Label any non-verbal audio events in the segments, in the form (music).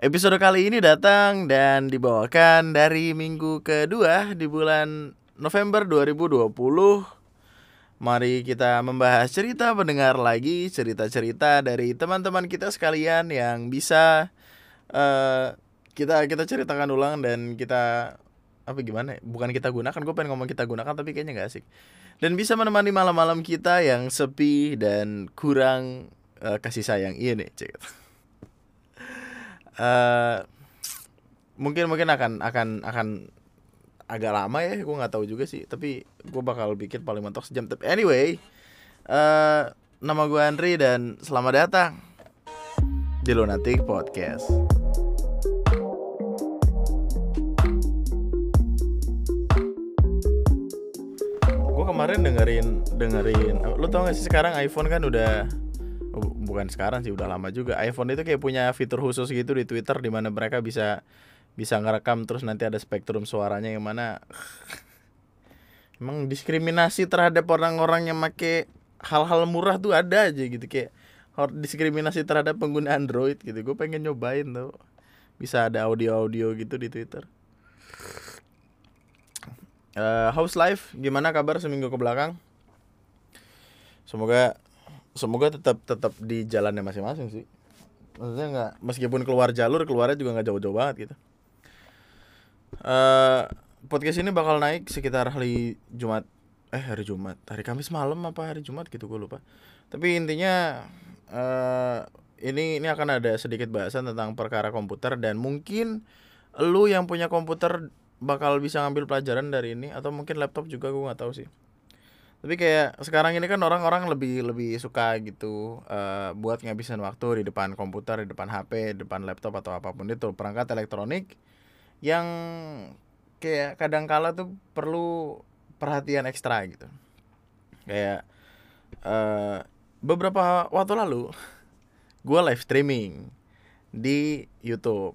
Episode kali ini datang dan dibawakan dari minggu kedua di bulan November 2020 Mari kita membahas cerita pendengar lagi Cerita-cerita dari teman-teman kita sekalian yang bisa uh, kita kita ceritakan ulang dan kita apa gimana ya? bukan kita gunakan gue pengen ngomong kita gunakan tapi kayaknya gak asik. Dan bisa menemani malam-malam kita yang sepi dan kurang uh, kasih sayang. Ini cek uh, mungkin mungkin akan akan akan agak lama ya gue nggak tahu juga sih tapi gue bakal bikin paling mentok sejam tapi anyway uh, nama gue Andri dan selamat datang di Lunatic Podcast. Gue kemarin dengerin dengerin, lu tau gak sih sekarang iPhone kan udah bukan sekarang sih udah lama juga. iPhone itu kayak punya fitur khusus gitu di Twitter di mana mereka bisa bisa ngerekam terus nanti ada spektrum suaranya yang mana (laughs) emang diskriminasi terhadap orang-orang yang make hal-hal murah tuh ada aja gitu. Kayak diskriminasi terhadap pengguna Android gitu. Gue pengen nyobain tuh bisa ada audio-audio gitu di Twitter. Uh, House Life gimana kabar seminggu ke belakang semoga semoga tetap tetap di jalannya masing-masing sih. Maksudnya nggak meskipun keluar jalur keluarnya juga nggak jauh-jauh banget gitu. Uh, podcast ini bakal naik sekitar hari Jumat. Eh hari Jumat. Hari Kamis malam apa hari Jumat gitu gue lupa. Tapi intinya uh, ini ini akan ada sedikit bahasan tentang perkara komputer dan mungkin lu yang punya komputer bakal bisa ngambil pelajaran dari ini atau mungkin laptop juga gue nggak tahu sih tapi kayak sekarang ini kan orang-orang lebih lebih suka gitu uh, buat ngabisin waktu di depan komputer, di depan HP, di depan laptop atau apa pun itu. Perangkat elektronik yang kayak kadang kala tuh perlu perhatian ekstra gitu. Kayak uh, beberapa waktu lalu (laughs) gue live streaming di YouTube.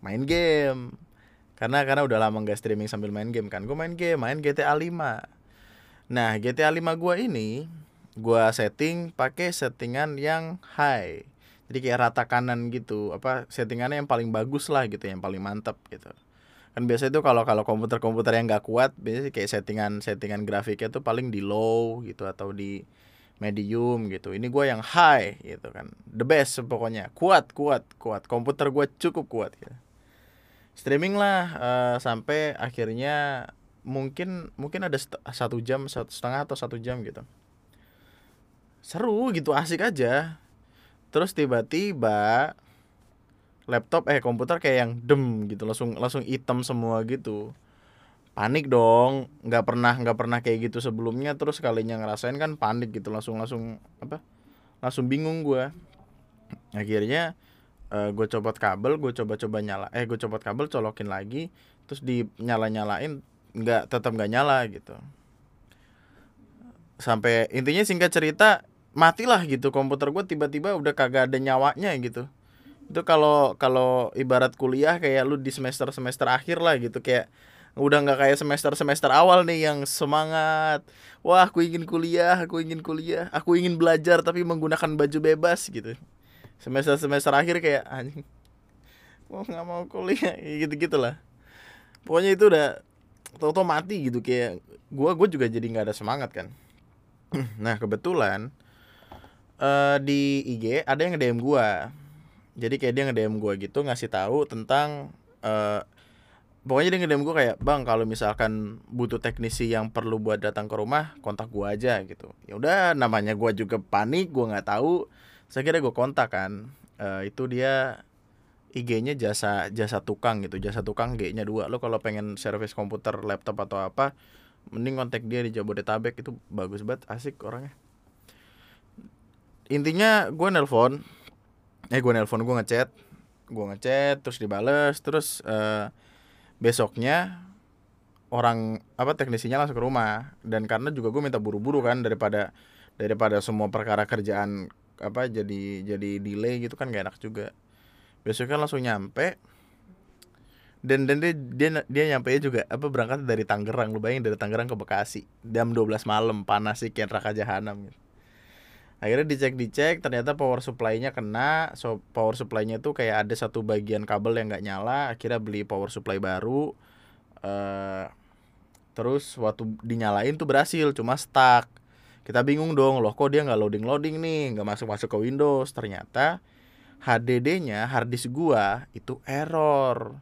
Main game. Karena karena udah lama gak streaming sambil main game kan. Gue main game main GTA 5 Nah, GTA 5 gua ini gua setting pakai settingan yang high. Jadi kayak rata kanan gitu, apa settingannya yang paling bagus lah gitu, yang paling mantap gitu. Kan biasa itu kalau kalau komputer-komputer yang nggak kuat, biasanya kayak settingan settingan grafiknya tuh paling di low gitu atau di medium gitu. Ini gua yang high gitu kan. The best pokoknya. Kuat, kuat, kuat. Komputer gua cukup kuat gitu. Streaming lah uh, sampai akhirnya mungkin mungkin ada satu jam satu setengah atau satu jam gitu. Seru gitu asik aja. Terus tiba-tiba laptop eh komputer kayak yang dem gitu langsung langsung hitam semua gitu. Panik dong nggak pernah nggak pernah kayak gitu sebelumnya. Terus kalinya ngerasain kan panik gitu langsung langsung apa langsung bingung gue akhirnya uh, eh, gue copot kabel gue coba-coba nyala eh gue copot kabel colokin lagi. Terus dinyala nyalain nggak tetap nggak nyala gitu. Sampai intinya singkat cerita matilah gitu komputer gue tiba-tiba udah kagak ada nyawanya gitu. Itu kalau kalau ibarat kuliah kayak lu di semester semester akhir lah gitu kayak udah nggak kayak semester semester awal nih yang semangat. Wah aku ingin kuliah aku ingin kuliah aku ingin belajar tapi menggunakan baju bebas gitu. Semester semester akhir kayak anjing mau nggak mau kuliah (laughs) gitu gitulah pokoknya itu udah tau-tau mati gitu kayak gue gue juga jadi nggak ada semangat kan. (clears throat) Nah kebetulan uh, di IG ada yang nge-DM gue jadi kayak dia nge-DM gue gitu ngasih tahu tentang uh, pokoknya dia nge-DM gue kayak bang kalau misalkan butuh teknisi yang perlu buat datang ke rumah kontak gue aja gitu. Ya udah namanya gue juga panik gue nggak tahu. Saya kira gue kontak kan. Uh, itu dia IG-nya jasa jasa tukang gitu jasa tukang G-nya dua. Lo kalau pengen servis komputer laptop atau apa mending kontak dia di Jabodetabek. Itu bagus banget asik orangnya. Intinya gue nelpon. Eh gue nelpon gue ngechat. Gue ngechat terus dibales terus uh, besoknya orang apa teknisinya langsung ke rumah. Dan karena juga gue minta buru-buru kan daripada daripada semua perkara kerjaan apa jadi jadi delay gitu kan gak enak juga besoknya langsung nyampe. Dan dan dia dia, dia nyampe juga apa berangkat dari Tangerang. Lu bayangin dari Tangerang ke Bekasi. Jam 12 malam panas sih kayak neraka jahanam gitu. akhirnya dicek dicek ternyata power supply-nya kena. So power supply-nya tuh kayak ada satu bagian kabel yang nggak nyala. Akhirnya beli power supply baru. Uh, terus waktu dinyalain tuh berhasil cuma stuck. Kita bingung dong loh kok dia nggak loading loading nih? Nggak masuk masuk ke Windows. Ternyata HDD-nya harddisk gua itu error.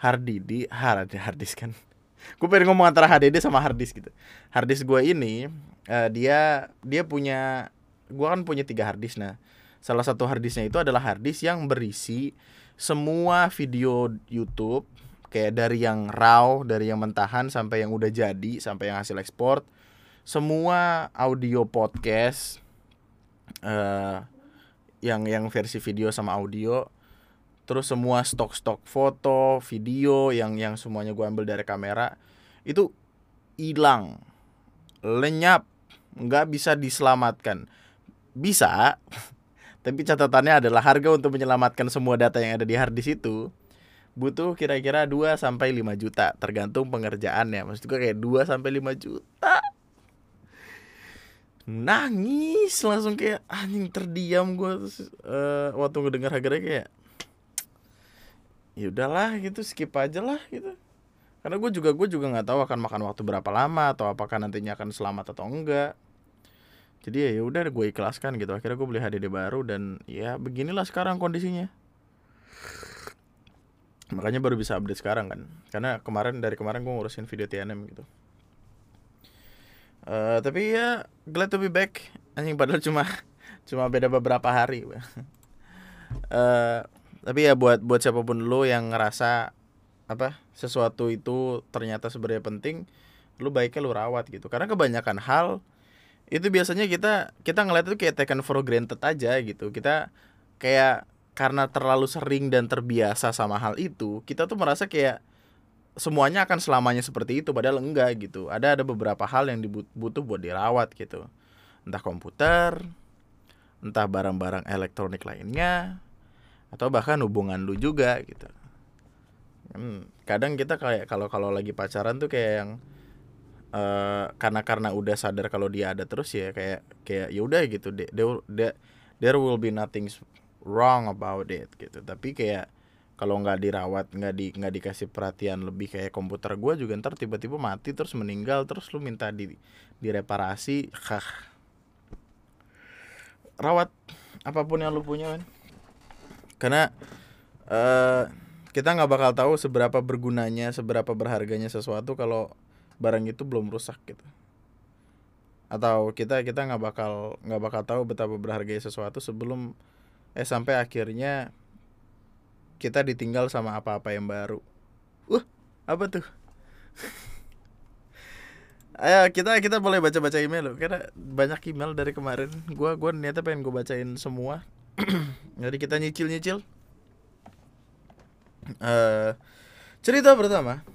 HDD hard harddisk kan. (laughs) Gue pengen ngomong antara HDD sama harddisk gitu. Harddisk gua ini uh, dia dia punya gua kan punya tiga harddisk. Nah salah satu harddisknya itu adalah harddisk yang berisi semua video YouTube kayak dari yang raw dari yang mentahan sampai yang udah jadi sampai yang hasil ekspor. Semua audio podcast uh, yang yang versi video sama audio terus semua stok-stok foto video yang yang semuanya gue ambil dari kamera itu hilang lenyap nggak bisa diselamatkan bisa (laughs) tapi catatannya adalah harga untuk menyelamatkan semua data yang ada di hard disk itu butuh kira-kira 2 sampai 5 juta tergantung pengerjaannya. Maksud gue kayak 2 sampai 5 juta. Nangis langsung kayak anjing terdiam gue terus uh, waktu ngedengar harganya kayak ya udahlah gitu skip aja lah gitu. Karena gue juga gue juga nggak tahu akan makan waktu berapa lama atau apakah nantinya akan selamat atau enggak. Jadi ya, ya udah gue ikhlaskan gitu. Akhirnya gue beli HDD baru dan ya beginilah sekarang kondisinya. Makanya baru bisa update sekarang kan. Karena kemarin dari kemarin gue ngurusin video TNM gitu uh, tapi ya glad to be back. Anjing padahal cuma (laughs) cuma beda beberapa hari. Uh, (laughs) tapi ya buat buat siapa pun lo yang ngerasa apa sesuatu itu ternyata sebenarnya penting lu baiknya lu rawat gitu. Karena kebanyakan hal itu biasanya kita kita ngeliat itu kayak taken for granted aja gitu. Kita kayak karena terlalu sering dan terbiasa sama hal itu, kita tuh merasa kayak semuanya akan selamanya seperti itu padahal enggak gitu. Ada ada beberapa hal yang dibutuh buat dirawat gitu. Entah komputer, entah barang-barang elektronik lainnya atau bahkan hubungan lu juga gitu. Hmm, kadang kita kayak kalau kalau lagi pacaran tuh kayak yang uh, karena karena udah sadar kalau dia ada terus ya kayak kayak ya udah gitu there, there, there will be nothing wrong about it gitu tapi kayak kalau nggak dirawat nggak di nggak dikasih perhatian lebih kayak komputer gue juga ntar tiba-tiba mati terus meninggal terus lu minta di direparasi kah rawat apa pun yang lu punya kan karena uh, kita nggak bakal tahu seberapa bergunanya seberapa berharganya sesuatu kalau barang itu belum rusak gitu. Atau kita kita nggak bakal nggak bakal tahu betapa berharganya sesuatu sebelum eh sampai akhirnya kita ditinggal sama apa-apa yang baru uh apa tuh (laughs) Ayo kita kita boleh baca-baca email loh karena banyak email dari kemarin. Gua gua niatnya pengen gue bacain semua. (clears throat) Jadi kita nyicil-nyicil. Uh, cerita pertama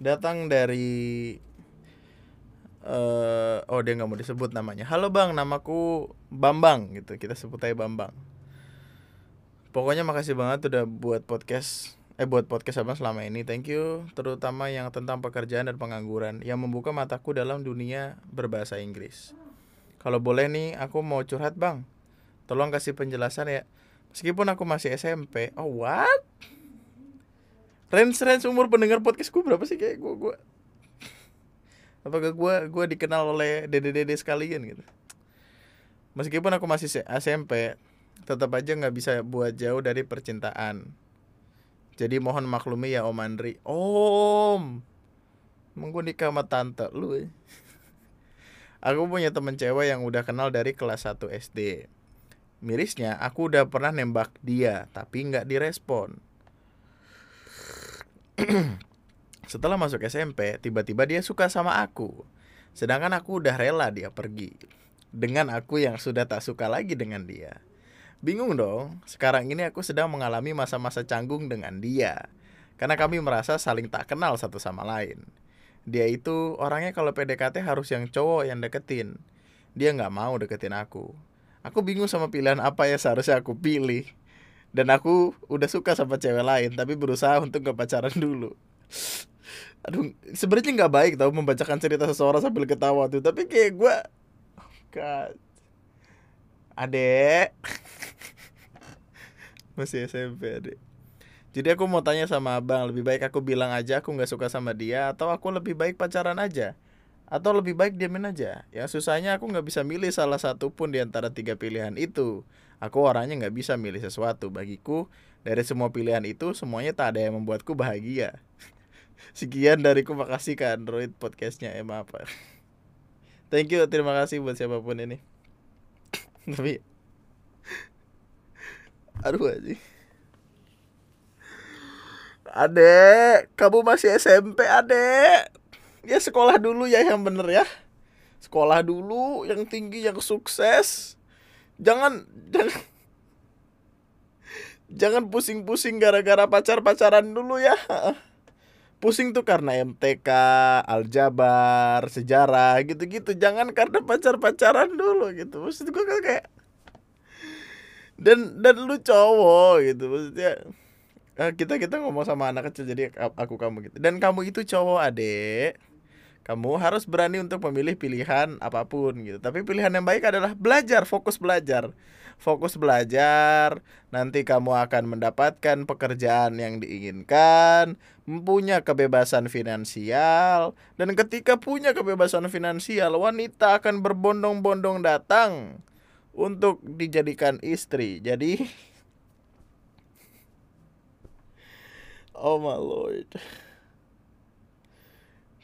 datang dari uh, oh dia nggak mau disebut namanya. Halo bang, namaku Bambang gitu. Kita sebut aja Bambang pokoknya makasih banget udah buat podcast eh buat podcast abang selama ini. Thank you terutama yang tentang pekerjaan dan pengangguran yang membuka mataku dalam dunia berbahasa Inggris. Kalau boleh nih aku mau curhat bang. Tolong kasih penjelasan ya. Meskipun aku masih SMP oh what? Range range umur pendengar podcastku berapa sih kayak gue gue apakah gue gue dikenal oleh dede dede sekalian gitu. Meskipun aku masih SMP tetap aja nggak bisa buat jauh dari percintaan. Jadi mohon maklumi ya Om Andri. Om, nikah sama tante lu ya. (laughs) Aku punya temen cewek yang udah kenal dari kelas 1 SD. Mirisnya, aku udah pernah nembak dia, tapi nggak direspon. (clears throat) Setelah masuk SMP, tiba-tiba dia suka sama aku. Sedangkan aku udah rela dia pergi. Dengan aku yang sudah tak suka lagi dengan dia. Bingung dong, sekarang ini aku sedang mengalami masa-masa canggung dengan dia. Karena kami merasa saling tak kenal satu sama lain. Dia itu orangnya kalau PDKT harus yang cowok yang deketin. Dia nggak mau deketin aku. Aku bingung sama pilihan apa ya seharusnya aku pilih. Dan aku udah suka sama cewek lain, tapi berusaha untuk gak pacaran dulu. Aduh, sebenarnya nggak baik tau membacakan cerita seseorang sambil ketawa tuh, tapi kayak gue, oh God adek. (laughs) Masih SMP adek. Jadi aku mau tanya sama abang lebih baik aku bilang aja aku nggak suka sama dia atau aku lebih baik pacaran aja? Atau lebih baik diamin aja? Yang susahnya aku nggak bisa milih salah satu pun di antara tiga pilihan itu. Aku orangnya nggak bisa milih sesuatu bagiku. Dari semua pilihan itu semuanya tak ada yang membuatku bahagia. (laughs) Sekian dariku makasih ke Android podcastnya. Emma apa (laughs) thank you terima kasih buat siapa pun ini tapi aduh aja Adek, kamu masih SMP, adek. Ya sekolah dulu ya yang bener ya. Sekolah dulu yang tinggi yang sukses. Jangan jangan jangan pusing-pusing gara-gara pacar-pacaran dulu ya pusing tuh karena MTK, aljabar, sejarah gitu-gitu. Jangan karena pacar-pacaran dulu gitu. Maksud gue kan kayak dan dan lu cowok gitu maksudnya eh, kita kita ngomong sama anak kecil jadi aku kamu gitu dan kamu itu cowok adek kamu harus berani untuk memilih pilihan apa pun gitu. Tapi pilihan yang baik adalah belajar, fokus belajar. Fokus belajar, nanti kamu akan mendapatkan pekerjaan yang diinginkan, mempunyai kebebasan finansial, dan ketika punya kebebasan finansial, wanita akan berbondong-bondong datang untuk dijadikan istri. Jadi Oh my lord.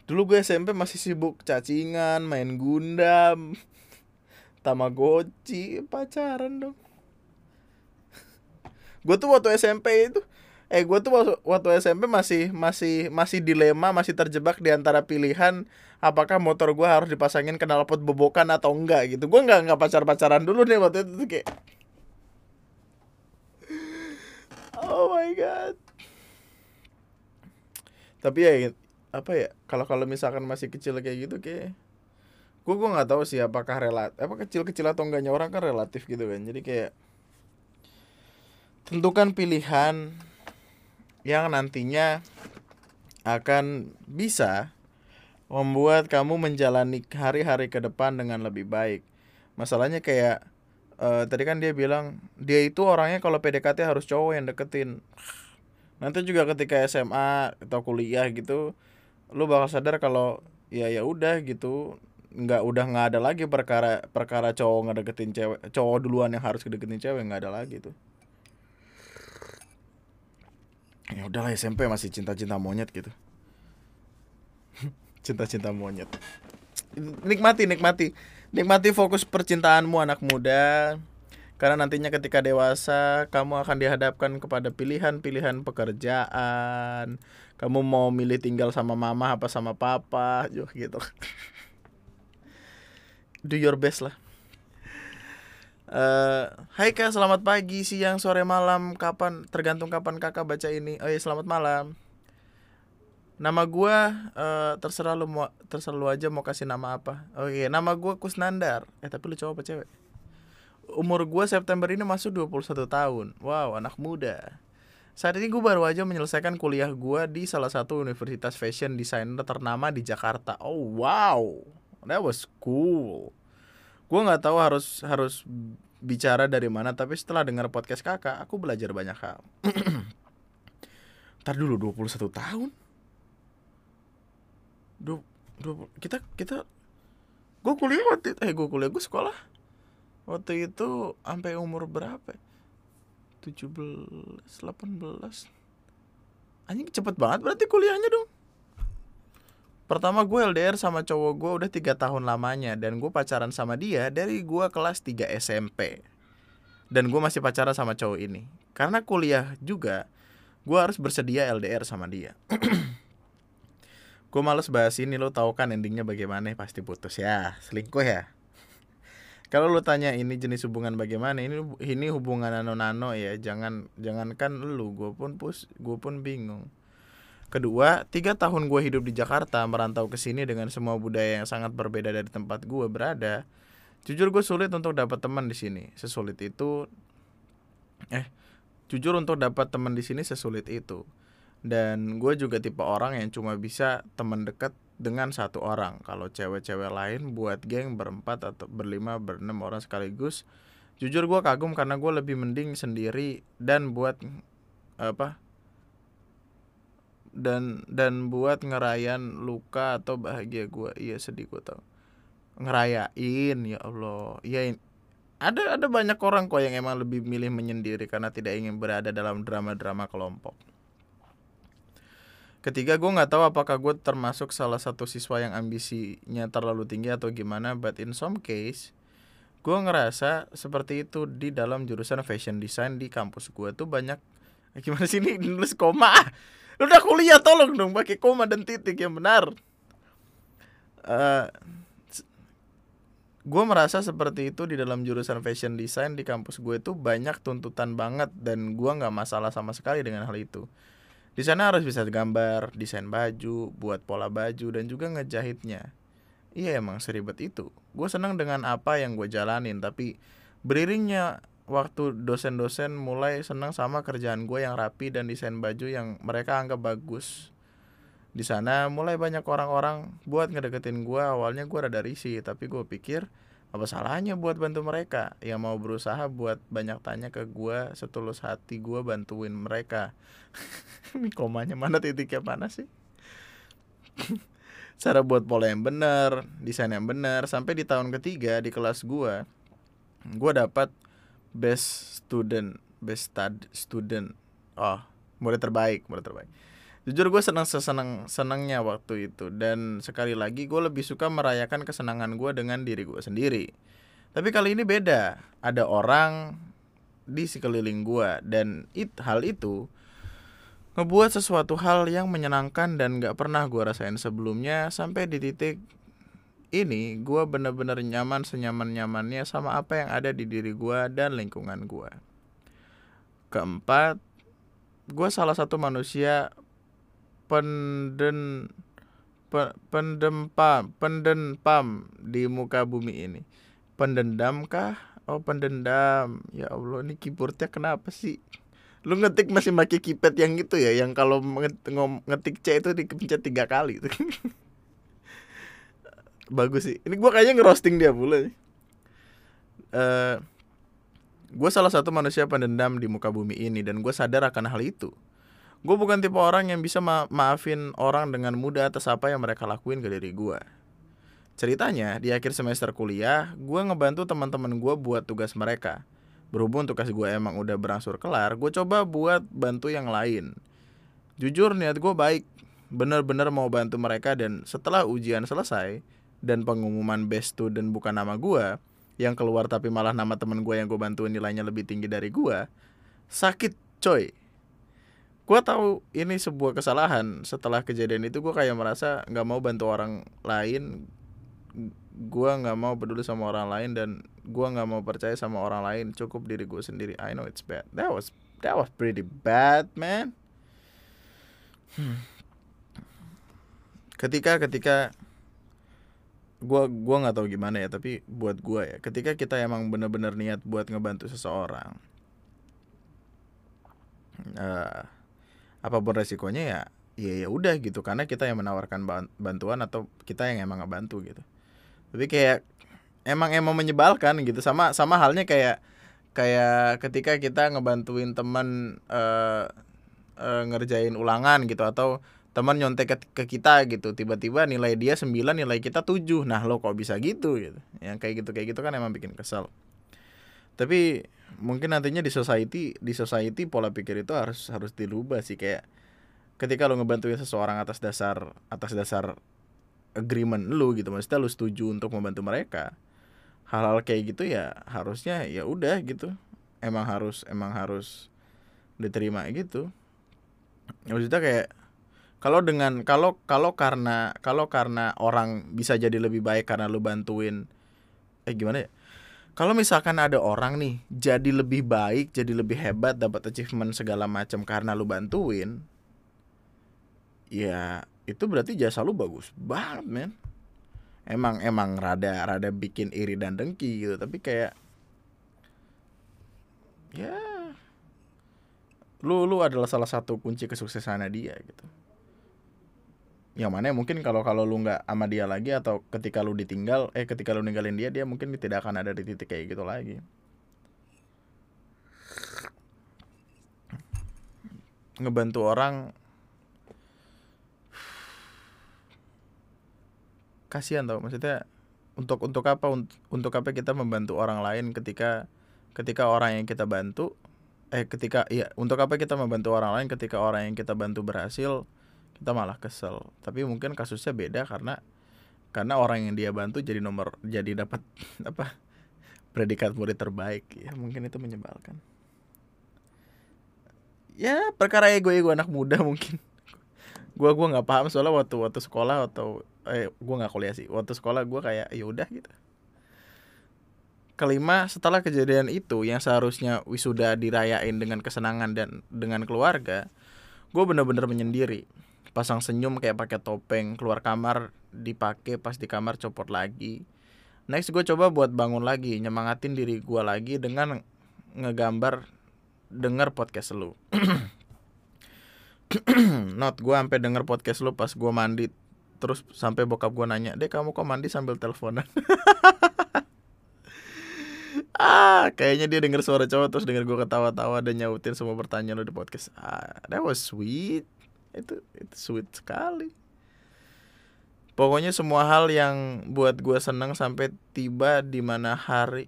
Dulu gue SMP masih sibuk cacingan, main gundam, tamagotchi, pacaran dong. (laughs) gue tuh waktu SMP itu eh gue tuh waktu SMP masih masih masih dilema masih terjebak di antara pilihan apakah motor gue harus dipasangin knalpot bobokan atau enggak gitu. Gue nggak nggak pacar pacaran dulu nih waktu itu kayak. (laughs) Oh my god. Tapi ya apa ya kalau kalau misalkan masih kecil kayak gitu kayak gue gue nggak tahu sih apakah relat apa kecil kecil atau enggaknya orang kan relatif gitu kan. Jadi kayak tentukan pilihan yang nantinya akan bisa membuat kamu menjalani hari-hari ke depan dengan lebih baik. Masalahnya kayak uh, tadi kan dia bilang dia itu orangnya kalau PDKT harus cowok yang deketin. Nanti juga ketika SMA atau kuliah gitu lu bakal sadar kalau ya ya udah gitu nggak udah nggak ada lagi perkara perkara cowok ngedeketin cewek cowok duluan yang harus ngedeketin cewek nggak ada lagi tuh. Ya udahlah SMP masih cinta-cinta monyet gitu. (laughs) Cinta-cinta monyet. Nikmati nikmati. Nikmati fokus percintaanmu anak muda. Karena nantinya ketika dewasa kamu akan dihadapkan kepada pilihan-pilihan pekerjaan. Kamu mau milih tinggal sama mama apa sama papa, (laughs) gitu. Do your best lah. Uh, hai kak, selamat pagi, siang, sore, malam, kapan tergantung kapan kakak baca ini. Oh iya, selamat malam. Nama gue uh, terserah lu mau terserah lu aja mau kasih nama apa. Oh iya, nama gue Kusnandar. Eh tapi lu cowok apa cewek? umur gue September ini masuk 21 tahun Wow anak muda Saat ini gue baru aja menyelesaikan kuliah gue di salah satu universitas fashion designer ternama di Jakarta Oh wow That was cool. Gue gak tahu harus harus bicara dari mana Tapi setelah dengar podcast kakak Aku belajar banyak hal. (clears throat) Ntar dulu 21 tahun? Du, du, kita kita gue kuliah waktu eh gue kuliah gue sekolah waktu itu sampai umur berapa 17 18 anjing cepet banget berarti kuliahnya dong Pertama gue LDR sama cowok gue udah tiga tahun lamanya Dan gue pacaran sama dia dari gue kelas 3 SMP Dan gue masih pacaran sama cowok ini. Karena kuliah juga Gue harus bersedia LDR sama dia. Gue males bahas ini lo tau kan endingnya bagaimana Pasti putus ya Selingkuh ya. Kalau lu tanya ini jenis hubungan bagaimana ini ini hubungan nano nano ya jangan jangankan lu gue pun pus gue pun bingung kedua tiga tahun gue hidup di Jakarta merantau ke sini dengan semua budaya yang sangat berbeda dari tempat gue berada jujur gue sulit untuk dapat teman di sini sesulit itu. Eh jujur untuk dapat teman di sini sesulit itu. Dan gue juga tipe orang yang cuma bisa teman dekat dengan satu orang. Kalau cewek-cewek lain buat geng berempat atau berlima berenam orang sekaligus jujur gue kagum karena gue lebih mending sendiri dan buat apa dan dan buat ngerayain luka atau bahagia gue iya sedih gue tau. Ngerayain ya Allah. Iya ada ada banyak orang kok yang emang lebih milih menyendiri karena tidak ingin berada dalam drama-drama kelompok. Ketiga gue nggak tahu apakah gue termasuk salah satu siswa yang ambisinya terlalu tinggi atau gimana but in some case gue ngerasa seperti itu di dalam jurusan fashion design di kampus gue tuh banyak (laughs) gimana sih ini nulis koma udah kuliah tolong dong pakai koma dan titik yang benar. Uh, gue merasa seperti itu di dalam jurusan fashion design di kampus gue itu banyak tuntutan banget dan gue nggak masalah sama sekali dengan hal itu. Di sana harus bisa gambar desain baju buat pola baju dan juga ngejahitnya. Iya emang seribet itu. Gue senang dengan apa yang gue jalanin tapi beriringnya waktu dosen-dosen mulai senang sama kerjaan gue yang rapi dan desain baju yang mereka anggap bagus. Di sana mulai banyak orang-orang buat ngedeketin gue awalnya gue rada risih tapi gue pikir apa salahnya buat bantu mereka? Yang mau berusaha buat banyak tanya ke gue setulus hati gue bantuin mereka. (laughs) Ini komanya mana titiknya mana sih? (laughs) Cara buat pola yang benar desain yang benar. Sampai di tahun ketiga di kelas gue gue dapat best student best stud student. Oh murid terbaik murid terbaik. Jujur gue senang sesenang senangnya waktu itu. Dan sekali lagi gue lebih suka merayakan kesenangan gue dengan diri gue sendiri. Tapi kali ini beda. Ada orang di sekeliling gue dan it, hal itu ngebuat sesuatu hal yang menyenangkan dan gak pernah gue rasain sebelumnya sampai di titik ini gue bener-bener nyaman senyaman-nyamannya sama apa yang ada di diri gue dan lingkungan gue. Keempat, gue salah satu manusia penden pe, pendempam pendempam di muka bumi ini. Pendendam kah? Oh pendendam. Ya Allah ini keyboardnya kenapa sih? Lu ngetik masih pakai keypad yang gitu ya, yang kalau ngetik C itu dipencet tiga kali. (laughs) bagus sih. Ini gue kayaknya ngerosting dia pula uh, eh, gue salah satu manusia pendendam di muka bumi ini dan gue sadar akan hal itu. Gue bukan tipe orang yang bisa ma maafin orang dengan mudah atas apa yang mereka lakuin ke diri gue ceritanya di akhir semester kuliah gue ngebantu teman-teman gue buat tugas mereka. Berhubung tugas gue emang udah berangsur kelar gue coba buat bantu yang lain. Jujur niat gue baik. Bener-bener mau bantu mereka dan setelah ujian selesai dan pengumuman best student bukan nama gue yang keluar tapi malah nama temen gue yang gue bantuin nilainya lebih tinggi dari gue sakit coy. Gue tahu ini sebuah kesalahan. Setelah kejadian itu gue kayak merasa nggak mau bantu orang lain. Gue nggak mau peduli sama orang lain dan gue nggak mau percaya sama orang lain. Cukup diri gue sendiri. I know it's bad. That was that was pretty bad man. Hmm. ketika ketika gua gua nggak tahu gimana ya tapi buat gua ya ketika kita emang bener-bener niat buat ngebantu seseorang uh, apa pun resikonya ya ya ya udah gitu karena kita yang menawarkan bantuan atau kita yang emang ngebantu gitu. Tapi kayak emang emang menyebalkan gitu sama sama halnya kayak kayak ketika kita ngebantuin teman uh, uh, ngerjain ulangan gitu atau teman nyontek ke, ke kita gitu. Tiba-tiba nilai dia 9 nilai kita 7 nah lo kok bisa gitu gitu. Yang kayak gitu kayak gitu kan emang bikin kesel. Tapi mungkin nantinya di society di society pola pikir itu harus harus dirubah sih. Kayak ketika lo ngebantuin seseorang atas dasar atas dasar agreement lu gitu maksudnya lu setuju untuk membantu mereka hal-hal kayak gitu ya harusnya ya udah gitu. Emang harus emang harus diterima gitu. Maksudnya kayak kalau dengan kalau kalau karena kalau karena orang bisa jadi lebih baik karena lu bantuin eh gimana ya? Kalau misalkan ada orang nih jadi lebih baik jadi lebih hebat dapat achievement segala macam karena lu bantuin ya itu berarti jasa lu bagus banget men. Emang emang rada rada bikin iri dan dengki gitu tapi kayak ya lu lu adalah salah satu kunci kesuksesannya dia gitu yang mana ya mungkin kalau kalau lu nggak sama dia lagi atau ketika lu ditinggal eh ketika lu ninggalin dia dia mungkin tidak akan ada di titik kayak gitu lagi. Ngebantu orang kasihan tau. Maksudnya untuk untuk apa? Untuk, untuk apa kita membantu orang lain ketika ketika orang yang kita bantu eh ketika iya untuk apa kita membantu orang lain ketika orang yang kita bantu berhasil kita malah kesel. Tapi mungkin kasusnya beda karena karena orang yang dia bantu jadi nomor jadi dapat (laughs) apa predikat murid terbaik. Ya mungkin itu menyebalkan. Ya perkara ego ego anak muda (laughs) mungkin. Gua gua nggak paham soalnya waktu waktu sekolah atau eh gua nggak kuliah sih. Waktu sekolah gua kayak ya udah gitu. Kelima setelah kejadian itu yang seharusnya wisuda dirayain dengan kesenangan dan dengan keluarga gue bener-bener menyendiri pasang senyum kayak pakai topeng keluar kamar dipakai pas di kamar copot lagi. Next gue coba buat bangun lagi nyemangatin diri gue lagi dengan ngegambar denger podcast lu. (clears throat) Not gue sampai denger podcast lu pas gue mandi. Terus sampai bokap gue nanya deh kamu kok mandi sambil teleponan? (laughs) Ah kayaknya dia denger suara cowok terus denger gue ketawa-tawa dan nyautin semua pertanyaan lo di podcast. Ah that was sweet itu itu sweet sekali. Pokoknya semua hal yang buat gue seneng sampai tiba di mana hari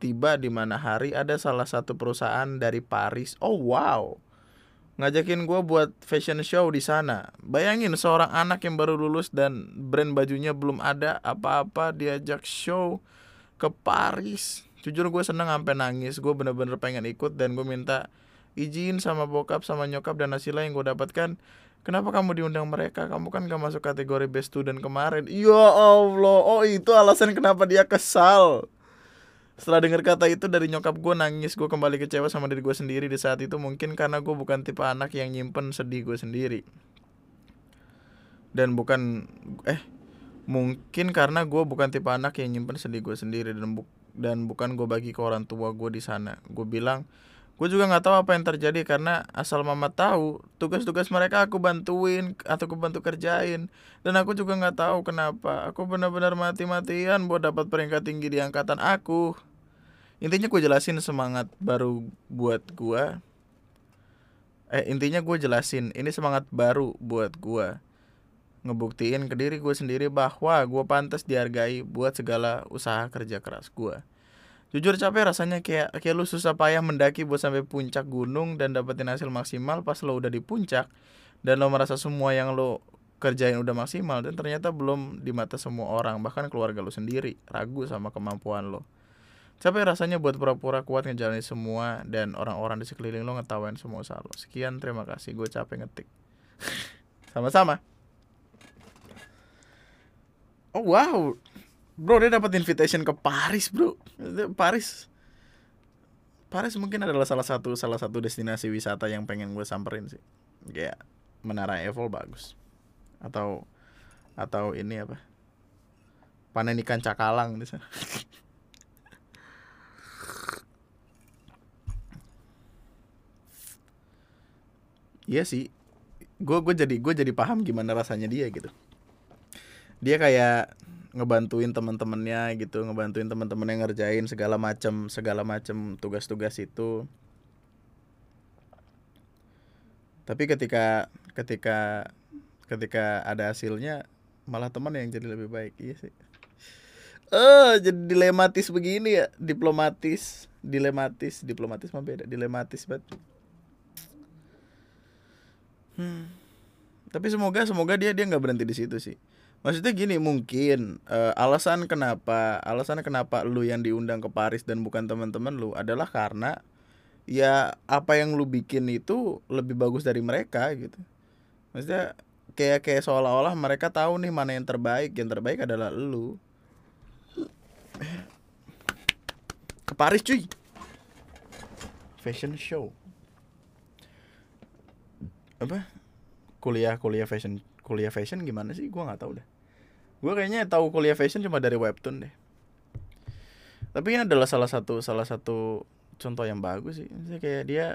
tiba di mana hari ada salah satu perusahaan dari Paris. Oh wow. Ngajakin gue buat fashion show di sana. Bayangin seorang anak yang baru lulus dan brand bajunya belum ada apa-apa diajak show ke Paris. Jujur gue seneng sampai nangis. Gue bener-bener pengen ikut dan gue minta izin sama bokap sama nyokap dan hasilnya yang gue dapatkan. Kenapa kamu diundang mereka? Kamu kan gak masuk kategori best student kemarin. Ya allah. Oh itu alasan kenapa dia kesal. Setelah dengar kata itu dari nyokap gue nangis gue kembali kecewa sama diri gue sendiri di saat itu. Mungkin karena gue bukan tipe anak yang nyimpen sedih gue sendiri. Dan bukan eh mungkin karena gue bukan tipe anak yang nyimpen sedih gue sendiri. Dan bu dan bukan gue bagi ke orang tua gue di sana. Gue bilang gue juga nggak tahu apa yang terjadi karena asal mama tahu tugas-tugas mereka aku bantuin atau aku bantu kerjain. Dan aku juga nggak tahu kenapa. Aku benar-benar mati-matian buat dapat peringkat tinggi di angkatan aku. Intinya gue jelasin semangat baru buat gue eh intinya gue jelasin ini semangat baru buat gue ngebuktiin ke diri gue sendiri bahwa gue pantas dihargai buat segala usaha kerja keras gue jujur capek rasanya kayak kayak lu susah payah mendaki buat sampai puncak gunung dan dapetin hasil maksimal pas lo udah di puncak dan lo merasa semua yang lo kerjain udah maksimal dan ternyata belum di mata semua orang bahkan keluarga lo sendiri ragu sama kemampuan lo. Capek rasanya buat pura-pura kuat ngejalanin semua dan orang-orang di sekeliling lo ngetawain semua usaha lo. Sekian terima kasih. Gue capek ngetik. (laughs) Sama-sama. Oh wow bro dia dapat invitation ke Paris bro. Paris. Paris mungkin adalah salah satu salah satu destinasi wisata yang pengen gue samperin sih. Kayak menara Eiffel bagus. Atau atau ini apa? Panen ikan cakalang di sana. (laughs) Iya sih, gue gue jadi gue jadi paham gimana rasanya dia gitu. Dia kayak ngebantuin teman-temannya gitu ngebantuin teman-teman yang ngerjain segala macam segala macam tugas-tugas itu. Tapi ketika ketika ketika ada hasilnya malah teman yang jadi lebih baik iya sih. Eh oh, jadi dilematis begini ya diplomatis dilematis diplomatis mah beda dilematis banget. Hmm. tapi semoga semoga dia dia nggak berhenti di situ sih Maksudnya gini mungkin uh, alasan kenapa alasan kenapa lu yang diundang ke Paris dan bukan teman-teman lu adalah karena ya apa yang lu bikin itu lebih bagus dari mereka gitu. Maksudnya kayak kayak seolah-olah mereka tahu nih mana yang terbaik, yang terbaik adalah lu. Ke Paris cuy. Fashion show. Apa? Kuliah kuliah fashion kuliah fashion gimana sih? Gua nggak tahu deh gue kayaknya tahu kuliah fashion cuma dari webtoon deh. Tapi ini adalah salah satu salah satu contoh yang bagus sih. Maksudnya kayak dia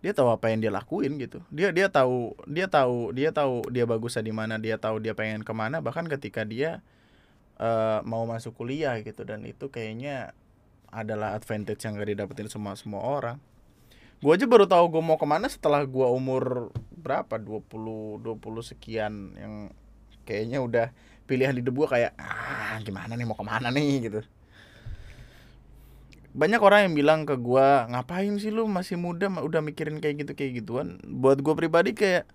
dia tahu apa yang dia lakuin gitu. Dia dia tahu dia tahu dia tahu dia bagusnya di mana dia tahu dia pengen ke mana. Bahkan ketika dia uh, mau masuk kuliah gitu. Dan itu kayaknya adalah advantage yang gak didapetin semua semua orang gue aja baru tahu gue mau ke mana setelah gue umur berapa? 20 20 sekian yang kayaknya udah pilihan hidup gue kayak ah gimana nih? Mau ke mana nih? gitu. Banyak orang yang bilang ke gue ngapain sih lu masih muda? Udah mikirin kayak gitu kayak gituan? Buat gue pribadi kayak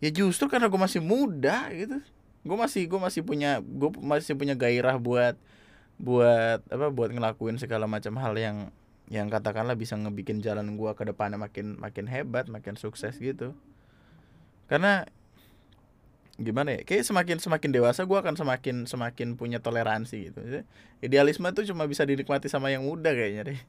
ya justru karena gue masih muda gitu. Gue masih gue masih punya gue masih punya gairah buat buat apa buat ngelakuin segala macam hal yang yang katakanlah bisa ngebikin jalan gue ke depannya makin makin hebat makin sukses gitu. Karena gimana ya kayak semakin semakin dewasa gue akan semakin semakin punya toleransi gitu. Idealisme tuh cuma bisa dinikmati sama yang muda kayaknya deh.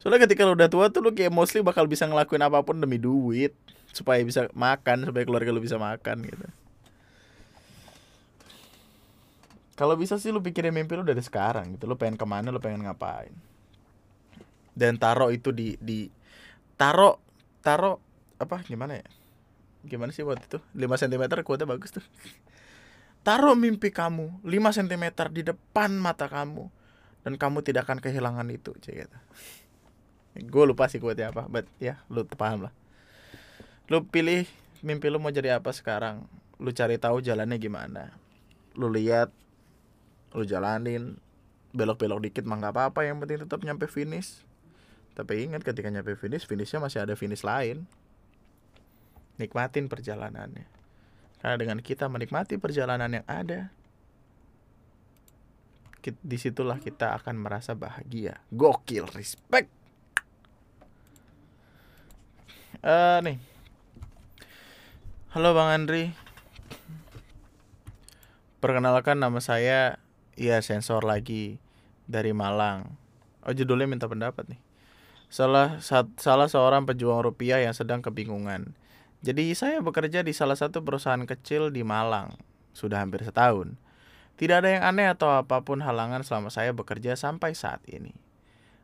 Soalnya ketika lu udah tua tuh lu kayak mostly bakal bisa ngelakuin apa pun demi duit supaya bisa makan supaya keluarga lu bisa makan gitu. Kalau bisa sih lu pikirin mimpi lu dari sekarang gitu. Lu pengen ke mana lu pengen ngapain dan taruh itu di di taruh taruh apa gimana ya? Gimana sih waktu itu? 5 cm kuatnya bagus tuh. Taruh mimpi kamu 5 cm di depan mata kamu dan kamu tidak akan kehilangan itu cek gitu. Gue lupa sih kuatnya apa but ya lu paham lah. Lu pilih mimpi lu mau jadi apa sekarang? Lu cari tahu jalannya gimana. Lu lihat lu jalanin. Belok-belok dikit mah nggak apa-apa yang penting tetap nyampe finish tapi ingat ketika nyampe finish finishnya masih ada finish lain nikmatin perjalanannya. Karena dengan kita menikmati perjalanan yang ada, di situlah kita akan merasa bahagia. Gokil, respect. Uh, nih. Halo Bang Andri. Perkenalkan nama saya Iya sensor lagi dari Malang. Oh judulnya minta pendapat nih. Salah salah seorang pejuang rupiah yang sedang kebingungan jadi saya bekerja di salah satu perusahaan kecil di Malang, sudah hampir setahun. Tidak ada yang aneh atau apa pun halangan selama saya bekerja sampai saat ini.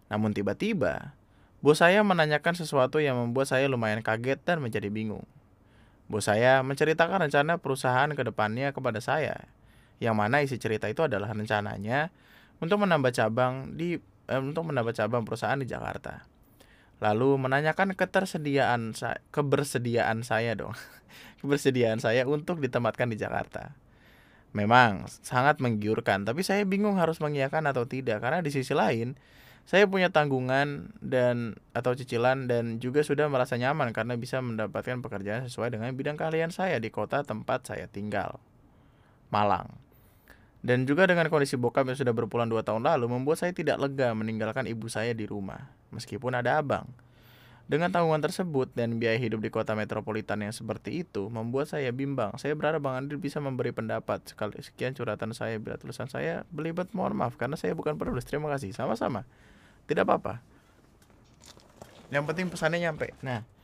Namun tiba-tiba, bos saya menanyakan sesuatu yang membuat saya lumayan kaget dan menjadi bingung. Bos saya menceritakan rencana perusahaan ke depannya kepada saya, yang mana isi cerita itu adalah rencananya untuk menambah cabang di eh, untuk menambah cabang perusahaan di Jakarta lalu menanyakan ketersediaan saya, kebersediaan saya dong, (laughs) kebersediaan saya untuk ditempatkan di Jakarta. Memang sangat menggiurkan, tapi saya bingung harus mengiyakan atau tidak karena di sisi lain saya punya tanggungan dan atau cicilan dan juga sudah merasa nyaman karena bisa mendapatkan pekerjaan sesuai dengan bidang keahlian saya di kota tempat saya tinggal, Malang. Dan juga dengan kondisi bokap yang sudah berpulang dua tahun lalu membuat saya tidak lega meninggalkan ibu saya di rumah, meskipun ada abang. Dengan tanggungan tersebut dan biaya hidup di kota metropolitan yang seperti itu membuat saya bimbang. Saya berharap Bang Andri bisa memberi pendapat. Sekali sekian curhatan saya bila tulisan saya belibet mohon maaf karena saya bukan penulis. Terima kasih. Sama-sama. Tidak apa-apa. Yang penting pesannya nyampe. Nah.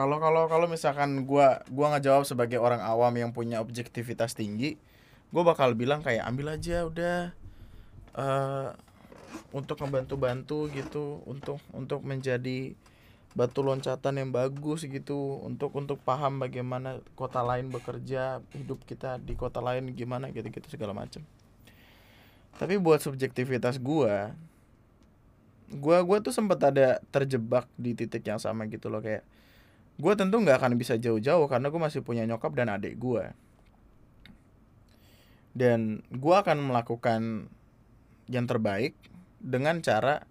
Kalau kalau kalau misalkan gua gua nggak jawab sebagai orang awam yang punya objektivitas tinggi gue bakal bilang kayak ambil aja udah. Uh, untuk membantu-bantu gitu untuk untuk menjadi batu loncatan yang bagus gitu untuk untuk paham bagaimana kota lain bekerja hidup kita di kota lain gimana gitu gitu segala macam tapi buat subjektivitas gua gua gua tuh sempat ada terjebak di titik yang sama gitu loh kayak gue tentu nggak akan bisa jauh-jauh karena gue masih punya nyokap dan adik gue dan gue akan melakukan yang terbaik dengan cara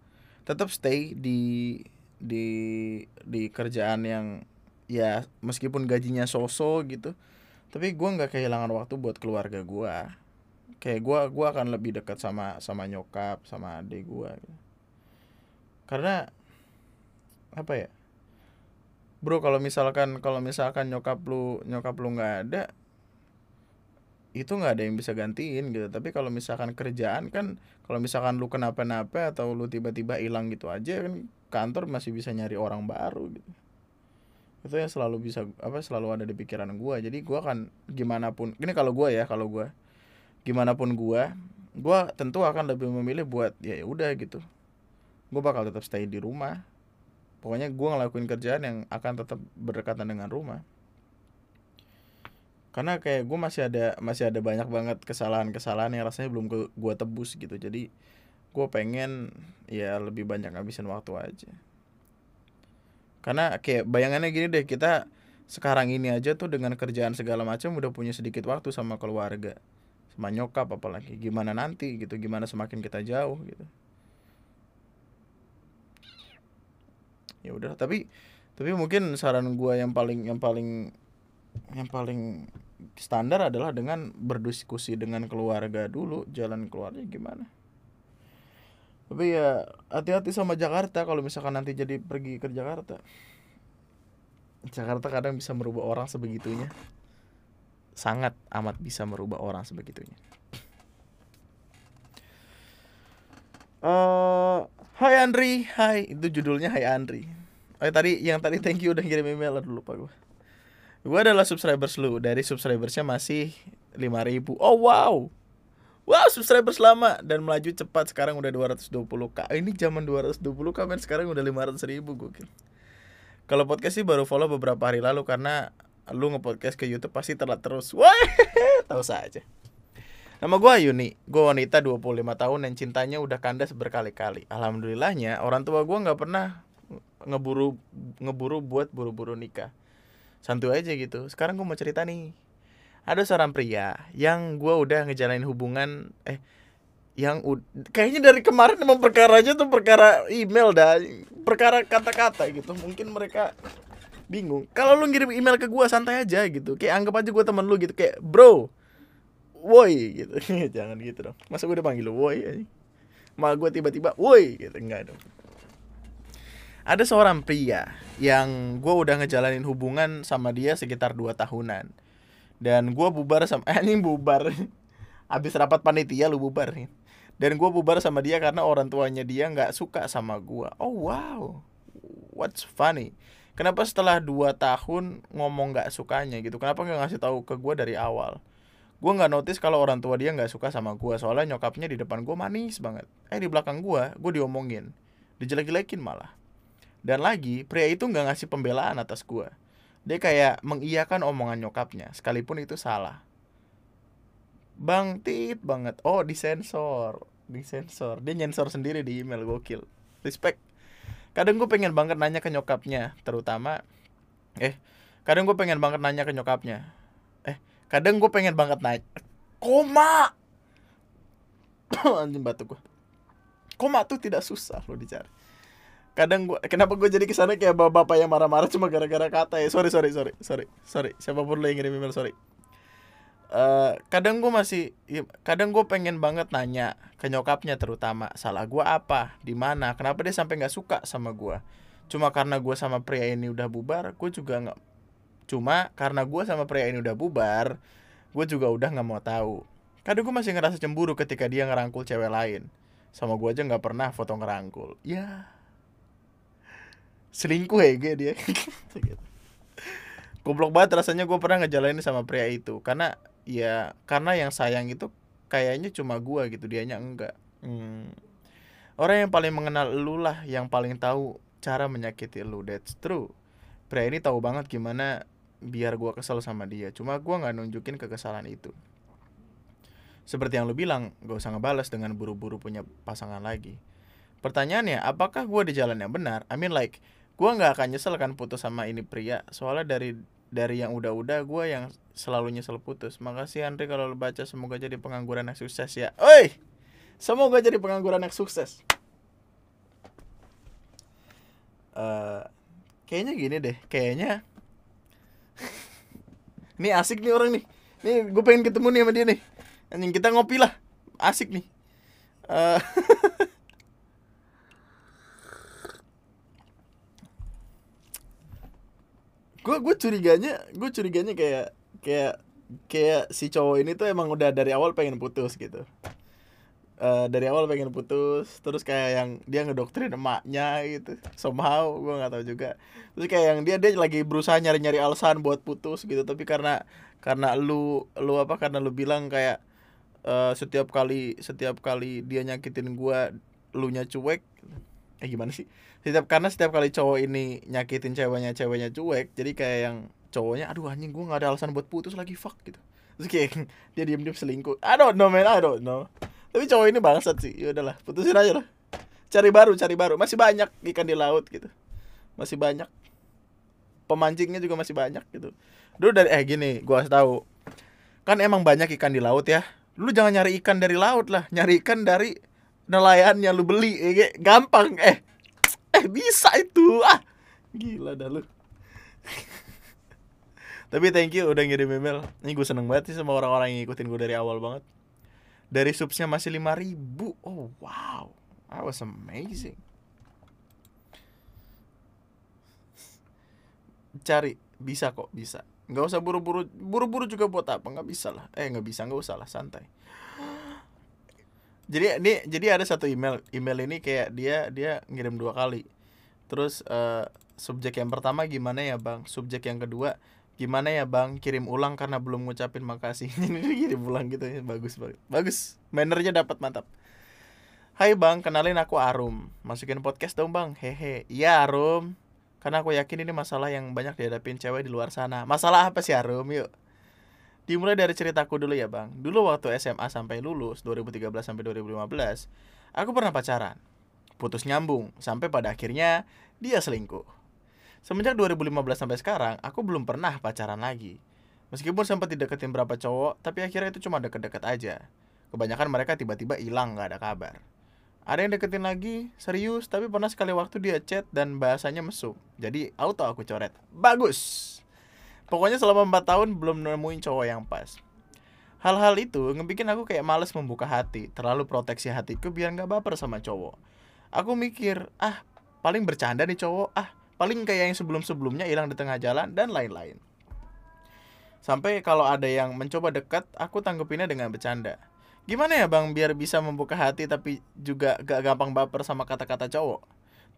tetap stay di di di kerjaan yang ya meskipun gajinya soso gitu tapi gue nggak kehilangan waktu buat keluarga gue kayak gue gua akan lebih dekat sama sama nyokap sama adik gue karena apa ya bro kalau misalkan kalau misalkan nyokap lu nyokap lu nggak ada itu nggak ada yang bisa gantiin gitu. Tapi kalau misalkan kerjaan kan kalau misalkan lu kenapa-napa atau lu tiba-tiba hilang gitu aja kan kantor masih bisa nyari orang baru gitu. Itu yang selalu bisa apa selalu ada di pikiran gue jadi gue kan gimana pun ini kalau gue ya kalau gue gimana pun gue gue tentu akan lebih memilih buat ya udah gitu. Gue bakal tetap stay di rumah pokoknya gue ngelakuin kerjaan yang akan tetap berdekatan dengan rumah. Karena kayak gue masih ada masih ada banyak banget kesalahan-kesalahan yang rasanya belum gue tebus gitu. Jadi gue pengen ya lebih banyak ngabisin waktu aja. Karena kayak bayangannya gini deh kita sekarang ini aja tuh dengan kerjaan segala macam udah punya sedikit waktu sama keluarga sama nyokap apalagi. Gimana nanti gitu gimana semakin kita jauh gitu ya udah tapi tapi mungkin saran gue yang paling yang paling yang paling standar adalah dengan berdiskusi dengan keluarga dulu jalan keluarnya gimana. Tapi ya hati-hati sama Jakarta kalau misalkan nanti jadi pergi ke Jakarta. Jakarta kadang bisa merubah orang sebegitunya. Sangat amat bisa merubah orang sebegitunya. Uh, Hai Andri, Hai itu judulnya Hai Andri. Oh tadi yang tadi thank you udah kirim email dulu pak gue. Gue adalah subscribers lu dari subscribersnya masih 5000 Oh wow, wow subscribers lama dan melaju cepat sekarang udah 220k. Ini zaman 220k men sekarang udah 500 ribu gue. Kalau podcast sih baru follow beberapa hari lalu karena lu ngepodcast ke YouTube pasti telat terus. Wah, (laughs) tahu saja. Nama gue Yuni, gue wanita 25 tahun dan cintanya udah kandas berkali-kali. Alhamdulillahnya orang tua gue nggak pernah ngeburu ngeburu buat buru-buru nikah. Santuy aja gitu. Sekarang gue mau cerita nih. Ada seorang pria yang gue udah ngejalanin hubungan eh yang kayaknya dari kemarin emang perkaranya tuh perkara email dah perkara kata-kata gitu mungkin mereka bingung kalau lu ngirim email ke gua santai aja gitu kayak anggap aja gua temen lu gitu kayak bro woi gitu. (laughs) Jangan gitu dong. Masa gua udah panggil lu woi aja mah gua tiba-tiba woi gitu. Enggak dong. Ada seorang pria yang gue udah ngejalanin hubungan sama dia sekitar 2 tahunan. Dan gue bubar sama (laughs) eh ini bubar. Habis rapat panitia lu bubar nih dan gue bubar sama dia karena orang tuanya dia nggak suka sama gue oh wow. What's funny? Kenapa setelah dua tahun ngomong nggak sukanya gitu? Kenapa nggak ngasih tahu ke gue dari awal gue nggak notice kalau orang tua dia nggak suka sama gue soalnya nyokapnya di depan gue manis banget eh di belakang gue gue diomongin dijelek-jelekin malah dan lagi pria itu nggak ngasih pembelaan atas gue dia kayak mengiyakan omongan nyokapnya sekalipun itu salah Bang Tit banget. Oh, disensor. Disensor. Dia nyensor sendiri di email gokil. Respect. Kadang gue pengen banget nanya ke nyokapnya, terutama eh kadang gue pengen banget nanya ke nyokapnya. Kadang gue pengen banget nanya. Koma. (coughs) Anjing batu gue. Koma tuh tidak susah lo dicari. Kadang gue kenapa gue jadi ke sana kayak bapak-bapak yang marah-marah cuma gara-gara kata ya. Sorry, sorry, sorry, sorry, sorry. Siapa pun lo yang ngirim email sorry uh, kadang gue masih ya, kadang gue pengen banget nanya ke nyokapnya terutama salah gue apa di mana kenapa dia sampai nggak suka sama gue cuma karena gue sama pria ini udah bubar gue juga nggak cuma karena gue sama pria ini udah bubar gue juga udah nggak mau tahu. Kadang gue masih ngerasa cemburu ketika dia ngerangkul cewek lain. Sama gue aja nggak pernah foto ngerangkul. Ya. Selingkuh ya gue dia. Goblok banget rasanya gue pernah ngejalanin sama pria itu. Karena ya karena yang sayang itu kayaknya cuma gua gitu dianya enggak. Hmm. orang yang paling mengenal lu lah yang paling tahu cara menyakiti lu. That's true. Pria ini tahu banget gimana biar gua kesel sama dia. Cuma gua nggak nunjukin kekesalan itu. Seperti yang lu bilang gak usah ngebales dengan buru-buru punya pasangan lagi. Pertanyaannya apakah gua di jalan yang benar? I mean like gua nggak akan nyesel kan putus sama ini pria. Soalnya dari dari yang udah-udah gue yang selalu nyesel putus. Makasih Andre kalau lo baca. Semoga jadi pengangguran yang sukses ya. Oi! Semoga jadi pengangguran yang sukses. Uh, kayaknya gini deh. Kayaknya ini asik nih orang nih. Nih gue pengen ketemu nih sama dia nih. Anjing kita ngopi lah. Asik nih. (laughs) Uh, gue gue curiganya gue curiganya kayak kayak kayak si cowok ini tuh emang udah dari awal pengen putus gitu uh, dari awal pengen putus terus kayak yang dia ngedoktrin emaknya gitu. Somehow gue nggak tahu juga. Terus kayak yang dia dia lagi berusaha nyari nyari alasan buat putus gitu. Tapi karena karena lu lu apa karena lu bilang kayak uh, setiap kali setiap kali dia nyakitin gue lu nya cuek. Eh gimana sih? Setiap karena setiap kali cowok ini nyakitin ceweknya ceweknya cuek jadi kayak yang cowoknya aduh anjing gue nggak ada alasan buat putus lagi fuck gitu. Terus kayak (laughs) dia diem diem selingkuh. I don't know man I don't know tapi cowok ini bangsat sih. Ya udahlah putusin aja lah. Cari baru cari baru. Masih banyak ikan di laut gitu. Masih banyak. Pemancingnya juga masih banyak gitu. Dulu dari eh gini gua harus tahu. Kan emang banyak ikan di laut ya. Lu jangan nyari ikan dari laut lah. Nyari ikan dari nelayan yang lu beli eh, gampang. Eh eh bisa itu. Ah gila dah lu. (laughs) Tapi thank you udah ngirim email. Ini gue seneng banget sih sama orang-orang yang ngikutin gue dari awal banget dari subsnya masih 5000 oh wow. That was amazing. Cari. Bisa kok bisa. Nggak usah buru-buru. Buru-buru juga buat apa? Nggak bisa lah. Eh nggak bisa. Nggak usah lah. Santai. Jadi ini jadi ada satu email email ini kayak dia dia ngirim dua kali. Terus uh, subjek yang pertama gimana ya bang? Subjek yang kedua gimana ya bang? Kirim ulang karena belum ngucapin makasih. (laughs) Ini kirim ulang gitu ya. Bagus banget bagus. Mannernya dapat mantap. Hai bang. Kenalin aku Arum. Masukin podcast dong bang. Hehe. Iya Arum. Karena aku yakin ini masalah yang banyak dihadapin cewek di luar sana. Masalah apa sih Arum? Yuk. Dimulai dari ceritaku dulu ya bang. Dulu waktu SMA sampai lulus 2013 sampai 2015 Aku pernah pacaran. Putus nyambung Sampai pada akhirnya dia selingkuh Semenjak 2015 sampai sekarang Aku belum pernah pacaran lagi. Meskipun sempat dideketin berapa cowok Tapi akhirnya itu cuma deket-deket aja. Kebanyakan mereka tiba-tiba hilang gak ada kabar. Ada yang deketin lagi Serius Tapi pernah sekali waktu dia chat Dan bahasanya mesum. Jadi auto aku coret. Bagus! Pokoknya selama 4 tahun belum nemuin cowok yang pas. Hal-hal itu ngebikin aku kayak males membuka hati, terlalu proteksi hatiku biar nggak baper sama cowok. Aku mikir, ah paling bercanda nih cowok, ah paling kayak yang sebelum-sebelumnya hilang di tengah jalan dan lain-lain. Sampai kalau ada yang mencoba dekat, aku tanggepinnya dengan bercanda. Gimana ya bang biar bisa membuka hati tapi juga gak gampang baper sama kata-kata cowok?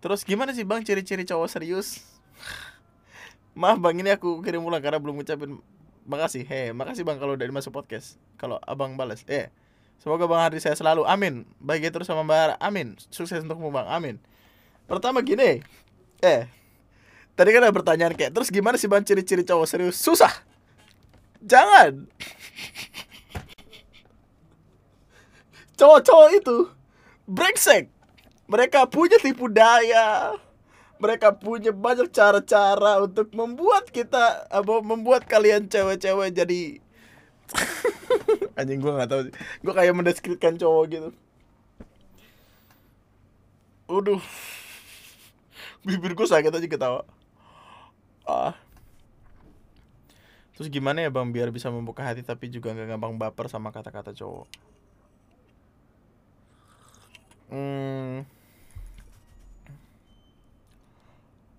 Terus gimana sih bang ciri-ciri cowok serius? (laughs) Maaf bang, ini aku kirim ulang karena belum ngucapin makasih. Hei, makasih bang kalau udah masuk podcast. Kalau abang balas, eh, semoga bang Hardi saya selalu. Amin. Baik terus sama mbak. Amin. Sukses untukmu bang. Amin. Pertama gini, eh, tadi kan ada pertanyaan kayak, terus gimana sih bang ciri-ciri cowok serius? Susah. Jangan. Cowok-cowok itu brengsek. Mereka punya tipu daya mereka punya banyak cara-cara untuk membuat kita apa membuat kalian cewek-cewek jadi (laughs) anjing gue nggak tahu gue kayak mendeskripsikan cowok gitu Uduh bibir gue sakit aja ketawa ah. Terus gimana ya bang biar bisa membuka hati tapi juga nggak gampang baper sama kata-kata cowok? Hmm.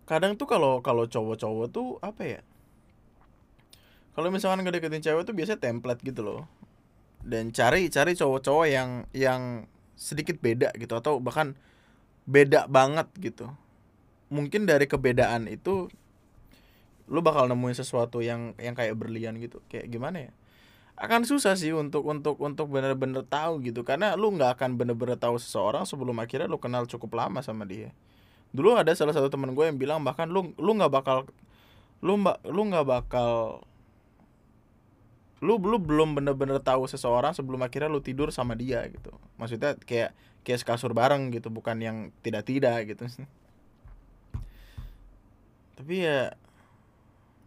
Kadang tuh kalau kalau cowok-cowok tuh apa ya? Kalau misalkan ngedeketin cewek tuh biasanya template gitu loh. Dan cari cari cowok-cowok yang yang sedikit beda gitu atau bahkan beda banget gitu. Mungkin dari kebedaan itu lu bakal nemuin sesuatu yang yang kayak berlian gitu. Kayak gimana ya? Akan susah sih untuk untuk untuk bener-bener tahu gitu. Karena lu nggak akan bener-bener tahu seseorang sebelum akhirnya lu kenal cukup lama sama dia. Dulu ada salah satu teman gue yang bilang bahkan lu lu nggak bakal lu mbak lu nggak bakal lu lu belum bener-bener tahu seseorang sebelum akhirnya lu tidur sama dia gitu. Maksudnya kayak kayak kasur bareng gitu bukan yang tidak tidak gitu. (laughs) Tapi ya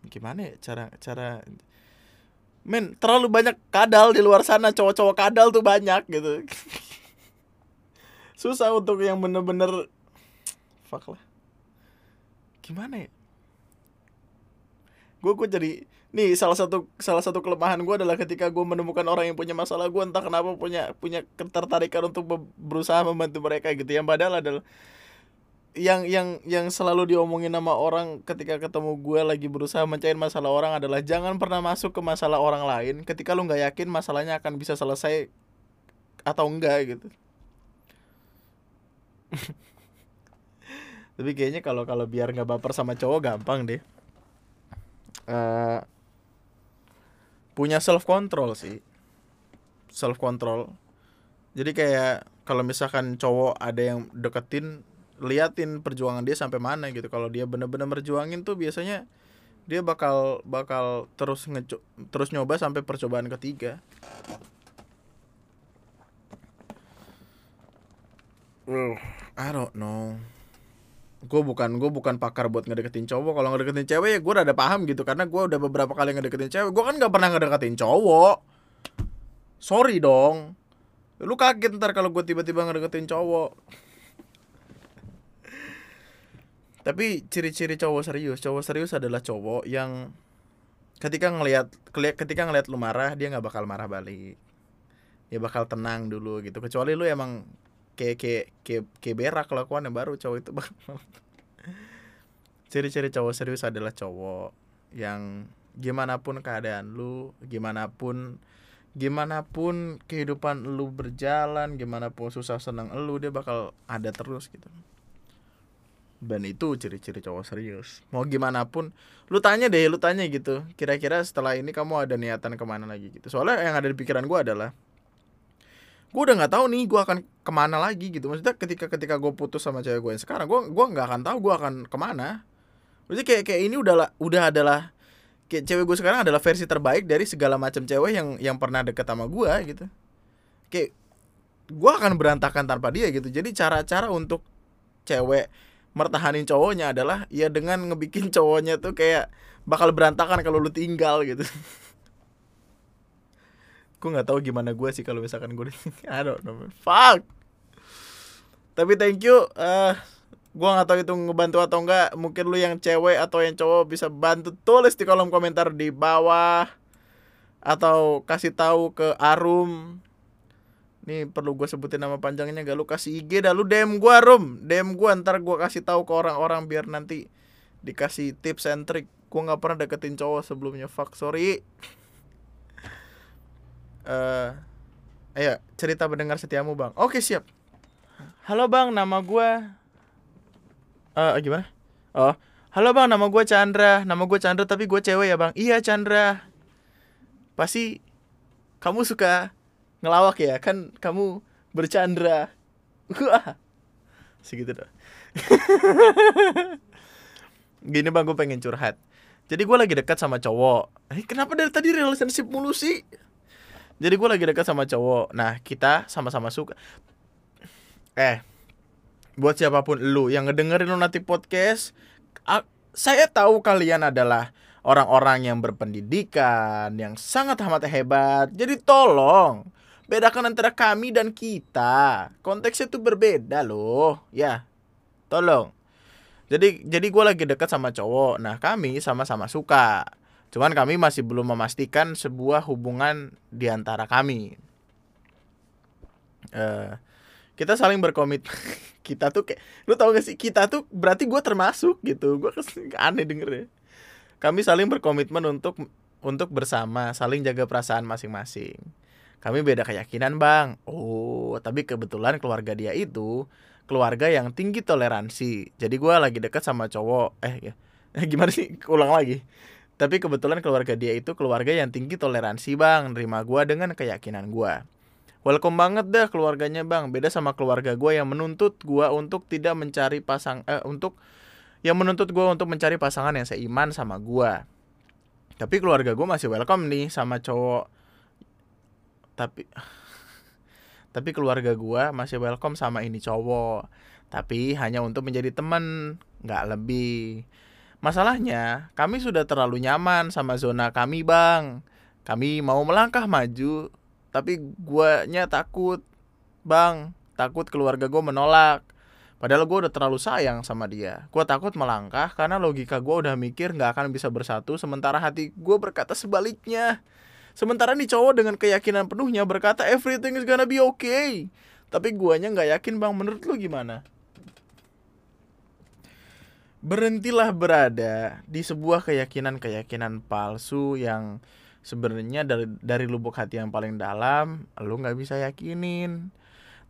gimana ya cara cara men terlalu banyak kadal di luar sana cowok-cowok kadal tuh banyak gitu. (laughs) Susah untuk yang bener-bener fuck lah. Gimana ya? Gue gue jadi nih salah satu salah satu kelemahan gue adalah ketika gue menemukan orang yang punya masalah gue entah kenapa punya punya ketertarikan untuk berusaha membantu mereka gitu. Yang padahal adalah yang yang yang selalu diomongin nama orang ketika ketemu gue lagi berusaha mencair masalah orang adalah jangan pernah masuk ke masalah orang lain ketika lu nggak yakin masalahnya akan bisa selesai atau enggak gitu. Tapi kayaknya kalau kalau biar nggak baper sama cowok gampang deh. Uh, punya self control sih. Self control jadi kayak kalau misalkan cowok ada yang deketin liatin perjuangan dia sampai mana gitu. Kalau dia bener-bener berjuangin tuh biasanya dia bakal bakal terus ngeco terus nyoba sampai percobaan ketiga. Uh, I don't know. Gue bukan gue bukan pakar buat ngedeketin cowok. Kalau ngedeketin cewek ya gue udah ada paham gitu. Karena gue udah beberapa kali ngedeketin cewek. Gue kan nggak pernah ngedeketin cowok. Sorry dong. Lu kaget ntar kalau gue tiba-tiba ngedeketin cowok tapi ciri-ciri cowok serius cowok serius adalah cowok yang ketika ngelihat ketika ngelihat lu marah dia nggak bakal marah balik. Ya bakal tenang dulu gitu. Kecuali lu emang kayak kayak kayak, kayak berak kelakuan yang baru cowok itu (laughs) ciri-ciri cowok serius adalah cowok yang gimana pun keadaan lu gimana pun gimana pun kehidupan lu berjalan gimana pun susah senang lu dia bakal ada terus gitu dan itu ciri-ciri cowok serius. Mau gimana pun lu tanya deh lu tanya gitu. Kira-kira setelah ini kamu ada niatan ke mana lagi gitu. Soalnya yang ada di pikiran gue adalah gue udah nggak tahu nih gue akan ke mana lagi gitu. Maksudnya ketika ketika gue putus sama cewek gue yang sekarang gue gue nggak akan tahu gue akan ke mana. Maksudnya kayak kayak ini udah udah adalah kayak cewek gue sekarang adalah versi terbaik dari segala macam cewek yang yang pernah deket sama gue gitu. Kayak gue akan berantakan tanpa dia gitu. Jadi cara-cara untuk cewek mertahanin cowoknya adalah ya dengan ngebikin cowoknya tuh kayak bakal berantakan kalau lu tinggal gitu. (laughs) Gue nggak tahu gimana gue sih kalau misalkan gue (laughs) I don't know fuck! Tapi thank you uh, gue nggak tahu itu ngebantu atau enggak mungkin lu yang cewek atau yang cowok bisa bantu tulis di kolom komentar di bawah. Atau kasih tahu ke Arum nih perlu gue sebutin nama panjangnya gak lu kasih IG dah lu DM gue Arum DM gue ntar gue kasih tahu ke orang-orang biar nanti dikasih tips and trick. Gue nggak pernah deketin cowok sebelumnya. Fuck sorry. Uh, (laughs) ayo cerita pendengar setiamu bang. Oke siap. Halo bang. Nama gue uh, gimana? Oh. Halo bang. Nama gue Chandra. Nama gue Chandra tapi gue cewek ya bang. Iya Chandra. Pasti kamu suka ngelawak ya kan kamu bercandra. Wah. Segitu dah. (laughs) Gini bang gue pengen curhat. Jadi gue lagi dekat sama cowok. Eh kenapa dari tadi relationship mulu sih? Jadi gue lagi dekat sama cowok. Nah kita sama-sama suka. Eh buat siapa pun lu yang ngedengerin nanti podcast saya tahu kalian adalah orang-orang yang berpendidikan yang sangat amat hebat. Jadi tolong bedakan antara kami dan kita. Konteksnya tuh berbeda loh ya. Tolong. Jadi jadi gue lagi dekat sama cowok. Nah kami sama-sama suka. Cuman kami masih belum memastikan sebuah hubungan di antara kami. Uh, kita saling berkomit. (laughs) Kita tuh kayak lu tau gak sih? Kita tuh berarti gue termasuk gitu. Gue (laughs) aneh denger ya. Kami saling berkomitmen untuk untuk bersama saling jaga perasaan masing-masing kami beda keyakinan bang. Oh tapi kebetulan keluarga dia itu keluarga yang tinggi toleransi. Jadi gue lagi dekat sama cowok. Eh ya. (laughs) Gimana sih? Ulang lagi. Tapi kebetulan keluarga dia itu keluarga yang tinggi toleransi bang. Nerima gue dengan keyakinan gue Welcome banget dah keluarganya bang. Beda sama keluarga gue yang menuntut gue untuk tidak mencari pasang eh, Untuk Yang menuntut gue untuk mencari pasangan yang seiman sama gue Tapi keluarga gue masih welcome nih sama cowok Tapi (laughs) Tapi keluarga gue masih welcome sama ini cowok Tapi hanya untuk menjadi teman Nggak lebih Masalahnya, kami sudah terlalu nyaman sama zona kami, Bang. Kami mau melangkah maju, tapi guanya takut, Bang. Takut keluarga gue menolak. Padahal gue udah terlalu sayang sama dia. Gue takut melangkah karena logika gue udah mikir gak akan bisa bersatu, sementara hati gue berkata sebaliknya. Sementara nih cowok dengan keyakinan penuhnya berkata everything is gonna be okay. Tapi guanya nggak yakin bang, menurut lu gimana? berhentilah berada di sebuah keyakinan-keyakinan palsu yang sebenarnya dari dari lubuk hati yang paling dalam lu nggak bisa yakinin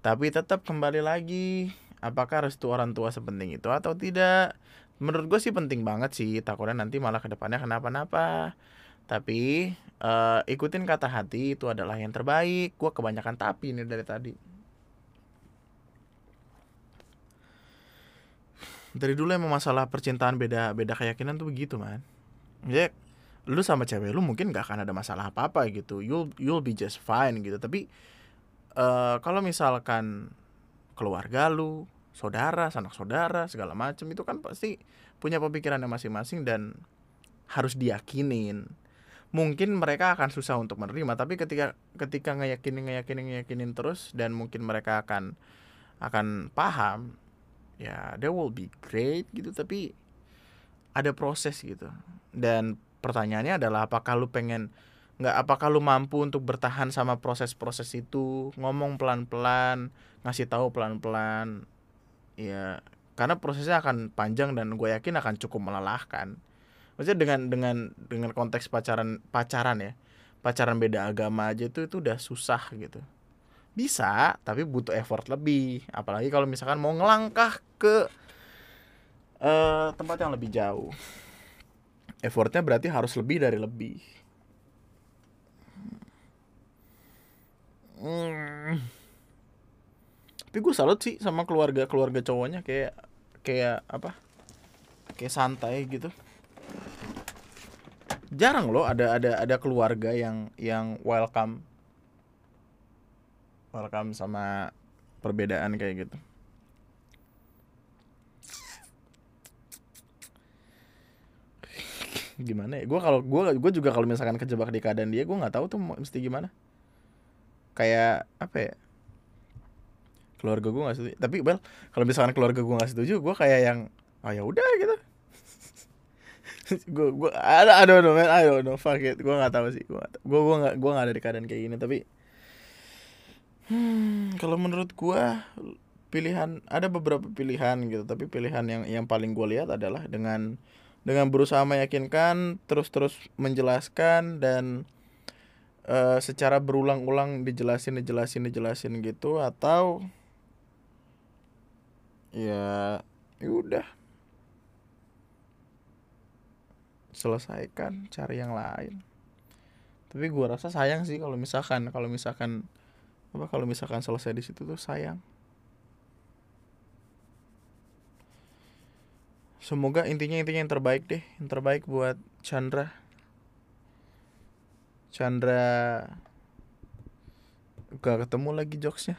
tapi tetap kembali lagi apakah restu orang tua sepenting itu atau tidak menurut gue sih penting banget sih takutnya nanti malah ke depannya kenapa-napa tapi uh, ikutin kata hati itu adalah yang terbaik. Gue kebanyakan tapi ini dari tadi. Dari dulu emang masalah percintaan beda beda keyakinan tuh begitu man. Ya lu sama cewek lu mungkin gak akan ada masalah apa apa gitu. You'll you'll be just fine gitu. Tapi uh, kalau misalkan keluarga lu saudara sanak saudara segala macam itu kan pasti punya pemikirannya masing-masing dan harus diyakinin mungkin mereka akan susah untuk menerima tapi ketika ketika ngeyakinin ngeyakinin ngeyakinin terus dan mungkin mereka akan akan paham ya they will be great gitu tapi ada proses gitu. Dan pertanyaannya adalah apakah lu pengen nggak apakah lu mampu untuk bertahan sama proses-proses itu? Ngomong pelan-pelan ngasih tahu pelan-pelan. Ya karena prosesnya akan panjang dan gue yakin akan cukup melelahkan maksudnya dengan dengan dengan konteks pacaran pacaran ya pacaran beda agama aja itu itu udah susah gitu. Bisa tapi butuh effort lebih. Apalagi kalau misalkan mau ngelangkah ke uh, tempat yang lebih jauh. Effortnya berarti harus lebih dari lebih. Hmm. tapi gue salut sih sama keluarga keluarga cowoknya kayak kayak apa? Kayak santai gitu jarang loh ada ada ada keluarga yang yang welcome. Welcome sama perbedaan kayak gitu. (laughs) Gimana ya? Gue kalau gue gue juga kalau misalkan kejebak di keadaan dia gue nggak tahu tuh mesti gimana. Kayak apa ya? Keluarga gue nggak setuju. Tapi well kalau misalkan keluarga gue nggak setuju gue kayak yang oh ya udah gitu gue gue ada ada no man. I don't know. Fuck it. Gue nggak tahu sih. Gue gue gue nggak gue nggak ada di keadaan kayak gini. Tapi hmm, kalau menurut gue pilihan ada beberapa pilihan gitu. Tapi pilihan yang yang paling gue lihat adalah dengan dengan berusaha meyakinkan terus-terus menjelaskan dan uh, secara berulang-ulang dijelasin dijelasin dijelasin gitu atau ya, ya udah selesaikan cari yang lain. Tapi gua rasa sayang sih kalau misalkan kalau misalkan apa kalau misalkan selesai di situ tuh sayang. Semoga intinya intinya yang terbaik deh yang terbaik buat Chandra. Chandra gak ketemu lagi jokesnya.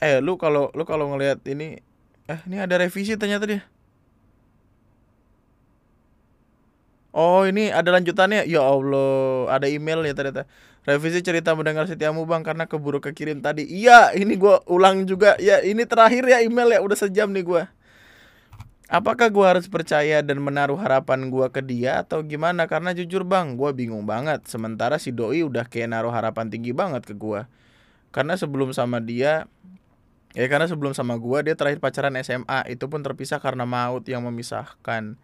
Eh lu kalau lu kalau ngelihat ini eh ini ada revisi ternyata dia Oh ini ada lanjutannya Ya Allah Ada email ya ternyata Revisi cerita mendengar setiamu bang Karena keburu kekirim tadi Iya ini gue ulang juga Ya ini terakhir ya email ya Udah sejam nih gue Apakah gue harus percaya dan menaruh harapan gue ke dia atau gimana? Karena jujur bang, gue bingung banget. Sementara si doi udah kayak naruh harapan tinggi banget ke gue. Karena sebelum sama dia, ya karena sebelum sama gue dia terakhir pacaran SMA. Itu pun terpisah karena maut yang memisahkan.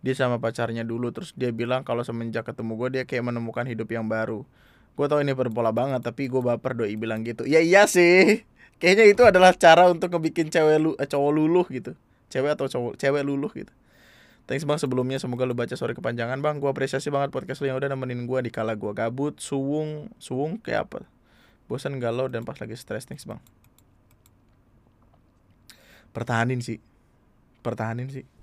Dia sama pacarnya dulu, terus dia bilang kalau semenjak ketemu gue dia kayak menemukan hidup yang baru. Gue tau ini berpola banget, tapi gue baper doi bilang gitu. Ya iya sih, kayaknya itu adalah cara untuk ngebikin cewek lu, eh, cowok luluh gitu. Cewek atau cowok cewek luluh gitu. Thanks bang sebelumnya semoga lu baca sorry kepanjangan bang. Gue apresiasi banget podcast lu yang udah nemenin gue di kala gue gabut Suwung Suwung kayak apa. Bosan galau dan pas lagi stres Thanks bang. Pertahanin sih. Pertahanin sih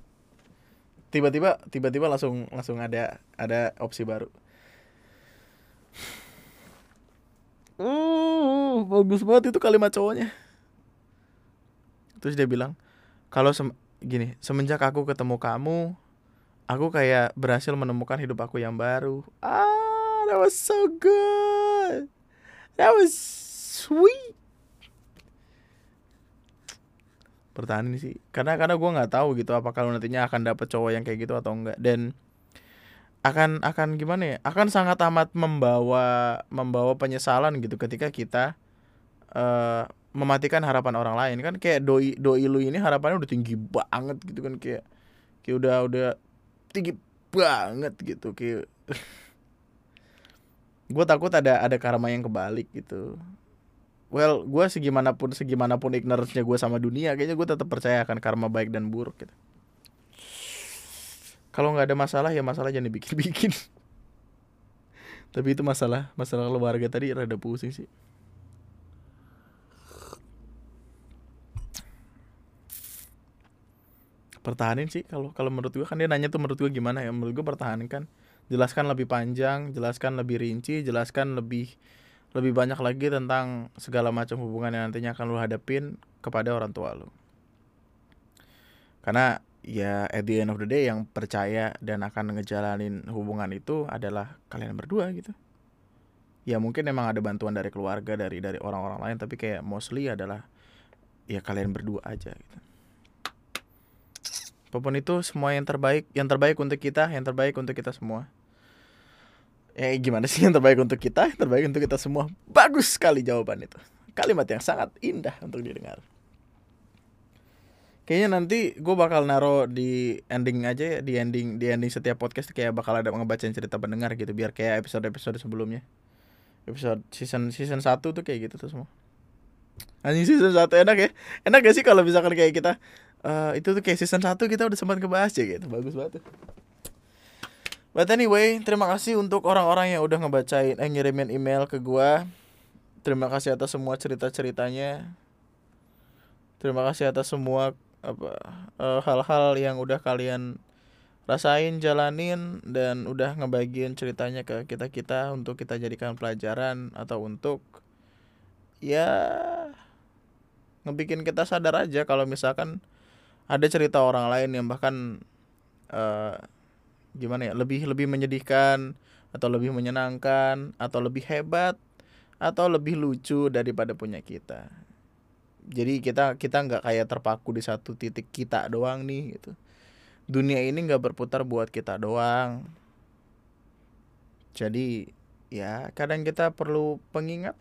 Tiba-tiba Tiba-tiba langsung Langsung ada Ada opsi baru. Uh, bagus banget itu kalimat cowoknya. Terus dia bilang, kalau sem gini semenjak aku ketemu kamu aku kayak berhasil menemukan hidup aku yang baru. Ah that was so good. That was sweet pertahanan sih. Karena karena gue nggak tahu gitu apakah lu nantinya akan dapet cowok yang kayak gitu atau enggak dan akan akan gimana ya akan sangat amat membawa membawa penyesalan gitu ketika kita uh, mematikan harapan orang lain. Kan kayak doi doi lu ini harapannya udah tinggi banget gitu kan kayak kayak udah udah tinggi banget gitu kayak (laughs) gue takut ada ada karma yang kebalik gitu well gue segimanapun segimanapun ignorance-nya gue sama dunia kayaknya gue tetap percaya akan karma baik dan buruk gitu. Kalau nggak ada masalah ya masalah jangan dibikin-bikin. (laughs) Tapi itu masalah masalah keluarga tadi rada pusing sih. Pertahanin sih kalau kalau menurut gue kan dia nanya tuh menurut gue gimana ya menurut gue pertahankan. Jelaskan lebih panjang jelaskan lebih rinci jelaskan lebih lebih banyak lagi tentang segala macam hubungan yang nantinya akan lo hadapin kepada orang tua lo karena ya at the end of the day yang percaya dan akan ngejalanin hubungan itu adalah kalian berdua gitu. Ya mungkin emang ada bantuan dari keluarga dari dari orang-orang lain tapi kayak mostly adalah ya kalian berdua aja gitu. Apa pun itu semua yang terbaik yang terbaik untuk kita yang terbaik untuk kita semua ya gimana sih yang terbaik untuk kita? Yang terbaik untuk kita semua. Bagus sekali jawaban itu. Kalimat yang sangat indah untuk didengar. Kayaknya nanti gue bakal naro di ending aja ya di ending di ending setiap podcast kayak bakal ada ngebacain cerita pendengar gitu biar kayak episode episode sebelumnya. Episode season season satu tuh kayak gitu tuh semua. Anjing season satu enak ya. Enak gak sih kalau misalkan kayak kita uh, itu tuh kayak season satu kita udah sempat ngebahas ya gitu. Bagus banget But anyway, terima kasih untuk orang-orang yang udah ngebacain, eh ngirimin email ke gua. Terima kasih atas semua cerita-ceritanya. Terima kasih atas semua apa uh, hal-hal yang udah kalian rasain jalanin dan udah ngebagiin ceritanya ke kita kita untuk kita jadikan pelajaran atau untuk ya ngebikin kita sadar aja kalau misalkan ada cerita orang lain yang bahkan uh, gimana ya lebih lebih menyedihkan atau lebih menyenangkan atau lebih hebat atau lebih lucu daripada punya kita. Jadi kita kita nggak kayak terpaku di satu titik kita doang nih gitu. Dunia ini nggak berputar buat kita doang. Jadi ya kadang kita perlu pengingat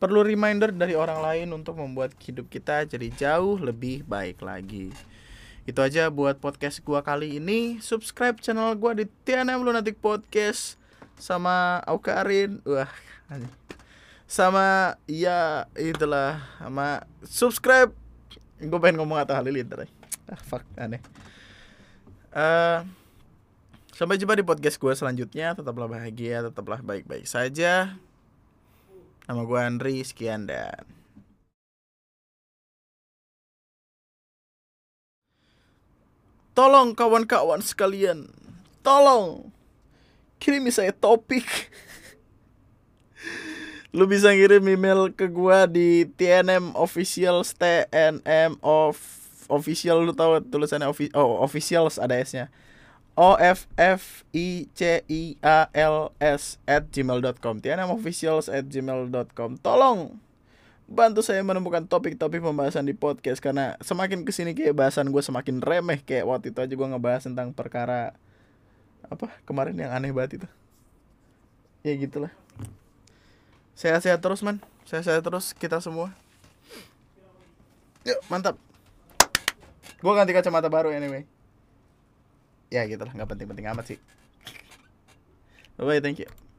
perlu reminder dari orang lain untuk membuat hidup kita jadi jauh lebih baik lagi itu aja buat podcast gua kali ini. Subscribe channel gua di TNM Lunatic Podcast sama Aukarin wah sama ya itulah sama subscribe. Gue pengen ngomong atau halilintar ah fuck aneh. Uh, sampai jumpa di podcast gue selanjutnya. Tetaplah bahagia tetaplah baik-baik saja. Nama gue Andri sekian dan tolong kawan-kawan sekalian. Tolong. Kirimi saya topik. (laughs) Lu bisa ngirim email ke gua di TNM official TNM of official lu tahu tulisannya ofi oh officials ada s-nya. O F F I C I A L S at gmail.com TNM officials at gmail.com tolong bantu saya menemukan topik-topik pembahasan di podcast karena semakin ke sini kayak bahasan gue semakin remeh kayak waktu itu aja gue ngebahas tentang perkara apa kemarin yang aneh banget itu. Ya gitulah. Sehat-sehat terus man. Sehat-sehat terus kita semua. Yuk mantap. Gue ganti kacamata baru anyway. Ya gitu lah Gak penting-penting amat sih. Bye bye thank you